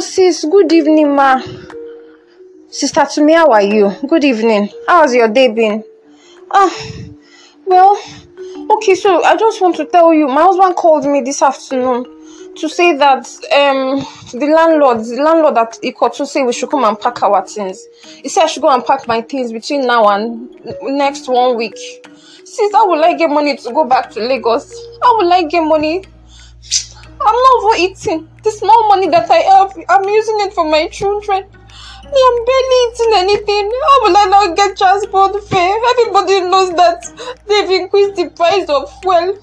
Sis, good evening, ma. Sister Tumi, how are you? Good evening. How's your day been? Ah, well, okay, so I just want to tell you, my husband called me this afternoon to say that um the landlord, the landlord at Ikotun say we should come and pack our things. He said I should go and pack my things between now and next one week. Sis, how would I get money to go back to Lagos? How would I get money? I'm not overeating. The small money that I have, I'm using it for my children. Me, I'm barely eating anything. How will I not get transport fare? Everybody knows that they've increased the price of fuel.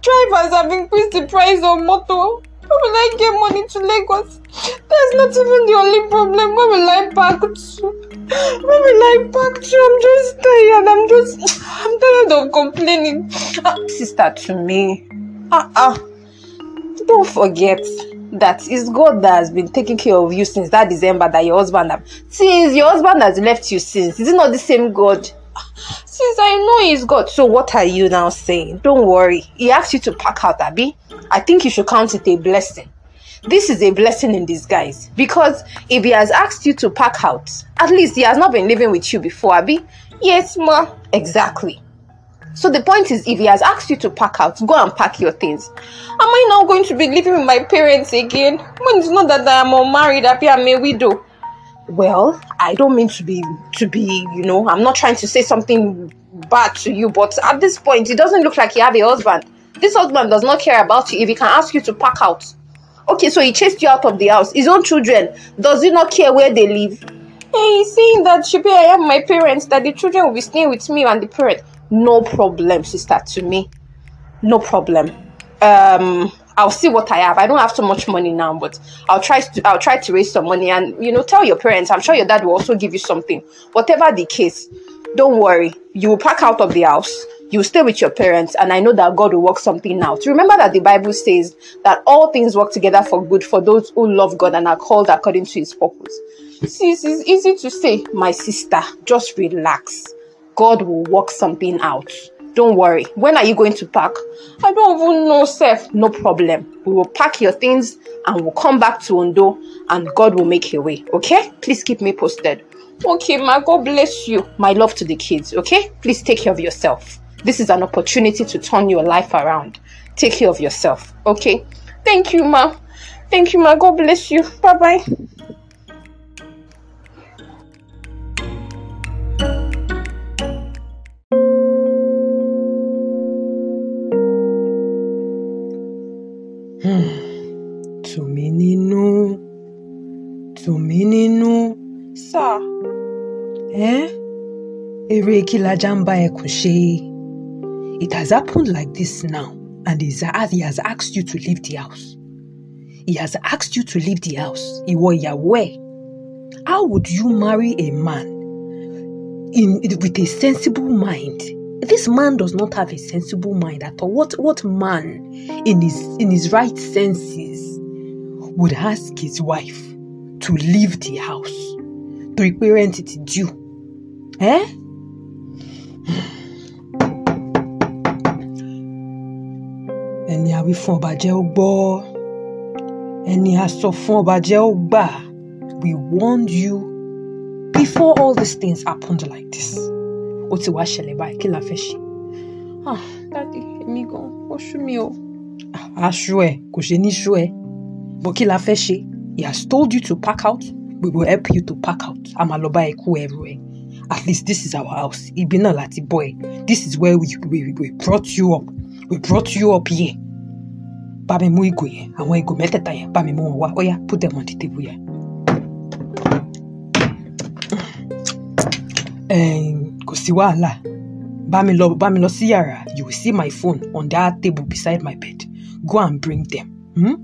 Drivers have increased the price of motor. How will I get money to Lagos? That's not even the only problem. Where will I park to? Where will I park to? I'm just tired. I'm just, I'm tired of complaining. Ah, sister Tumi. Ah, ah. Don't forget that it's God that has been taking care of you since that December that your husband have. Since your husband has left you since, is it not the same God? Since I know he's God, so what are you now saying? Don't worry. He asked you to pack out, Abby. I think you should count it a blessing. This is a blessing in disguise because if he has asked you to pack out, at least he has not been living with you before, Abby. Yes, ma. Exactly. So the point is, if he has asked you to pack out, go and pack your things. Am I now going to be living with my parents again? When it's not that I am unmarried, I'm a widow. Well, I don't mean to be to be, you know, I'm not trying to say something bad to you, but at this point, it doesn't look like you have a husband. This husband does not care about you if he can ask you to pack out. Okay, so he chased you out of the house. His own children, does he not care where they live? Hey, saying that should be I have my parents, that the children will be staying with me and the parent. No problem, sister, Tumi. No problem. Um, I'll see what I have. I don't have too much money now, but I'll try to I'll try to raise some money and you know tell your parents. I'm sure your dad will also give you something. Whatever the case, don't worry. You will pack out of the house. You stay with your parents, and I know that God will work something out. Remember that the Bible says that all things work together for good for those who love God and are called according to His purpose. See, it's easy to say, my sister. Just relax. God will work something out. Don't worry. When are you going to pack? I don't even know, Seth. No problem. We will pack your things and we'll come back to Ondo and God will make a way. Okay? Please keep me posted. Okay, ma. God bless you. My love to the kids. Okay? Please take care of yourself. This is an opportunity to turn your life around. Take care of yourself. Okay? Thank you, ma. Thank you, ma. God bless you. Bye bye. tùmí nínú tùmí nínú Sir. ẹ́ eré it has happened like this now and he has asked you to leave the house. He has asked you to leave the house. Ìwọ ẹ̀ how would you marry a man in with a sensible mind? This man does not have a sensible mind at all. What what man in his in his right senses would ask his wife to leave the house? Torí pé rent ti due. Eh? Ẹni a wí fún ọba jẹ́ ó gbọ́. Ẹni a sọ fún ọba jẹ́ ó gbà. We warned you before all these things happened like this. Ó ti wá ṣẹlẹ̀ báyìí kí la fẹ́ ṣe? Ah, Daddy, èmi gan, ó sú mi o. aṣọ ẹ kò ṣe ní ṣọ ẹ. Bó kí la fẹ́ ṣe? He has told you to pack out. We will help you to pack out. A máa lọ bá ẹ kó ẹrù ẹ. At least this is our house. Ibi náà láti bọ́ ẹ. This is where we, we, we brought you up. We brought you up here bá mi mú ìgò yẹn àwọn ìgò mẹ́tẹ̀ẹ̀ta yẹn bá mú wọn wá ó put them on the table yẹn. Ẹ̀n, kò sí wàhálà. Bá mi lọ bá sí yàrá. You will see my phone on that table beside my bed. Go and bring them. Hmm?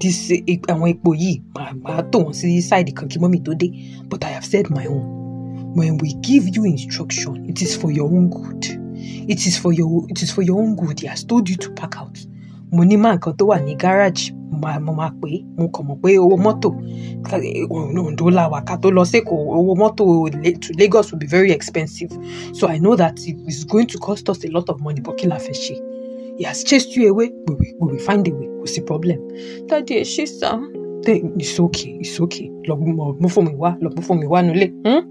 this eh, àwọn epo yìí màá tò wọ́n sí side kan kí mọ́mì tó dé. But I have said my own. When we give you instruction it is for your own good. It is for your it is for your own good. He has told you to pack out mo ní máa nǹkan tó wà ní garage mo máa pè é mo kàn mọ̀ pé owó mọ́tò Ondo la wà ká tó lọ sẹ́kọ̀ọ́ owó mọ́tò to Lagos will be very expensive so I know that it is going to cost us a lot of money but kí la fẹ́ ṣe he has chased you away we will we will find a way kò sí problem Daddy, ẹ sá. It's okay, it's okay. Lọ mú fún mi wá, lọ mú fún mi wá nulẹ̀. Hmm?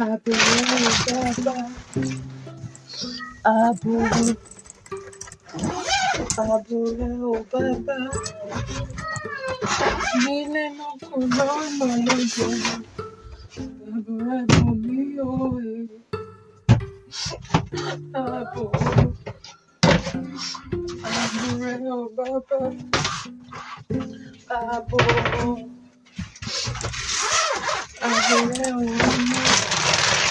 Abo bàbá, abo, abo rẹ̀ ò bàbá. Nílé lóko lọ́nà lójó, abo rẹ̀ bò mí òye. Abo, abo rẹ̀ ò bàbá. Abo,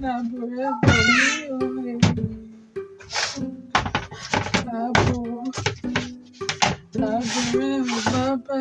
Nílé lóko lọ́nà òye. Abo, abo rẹ̀ ò bàbá.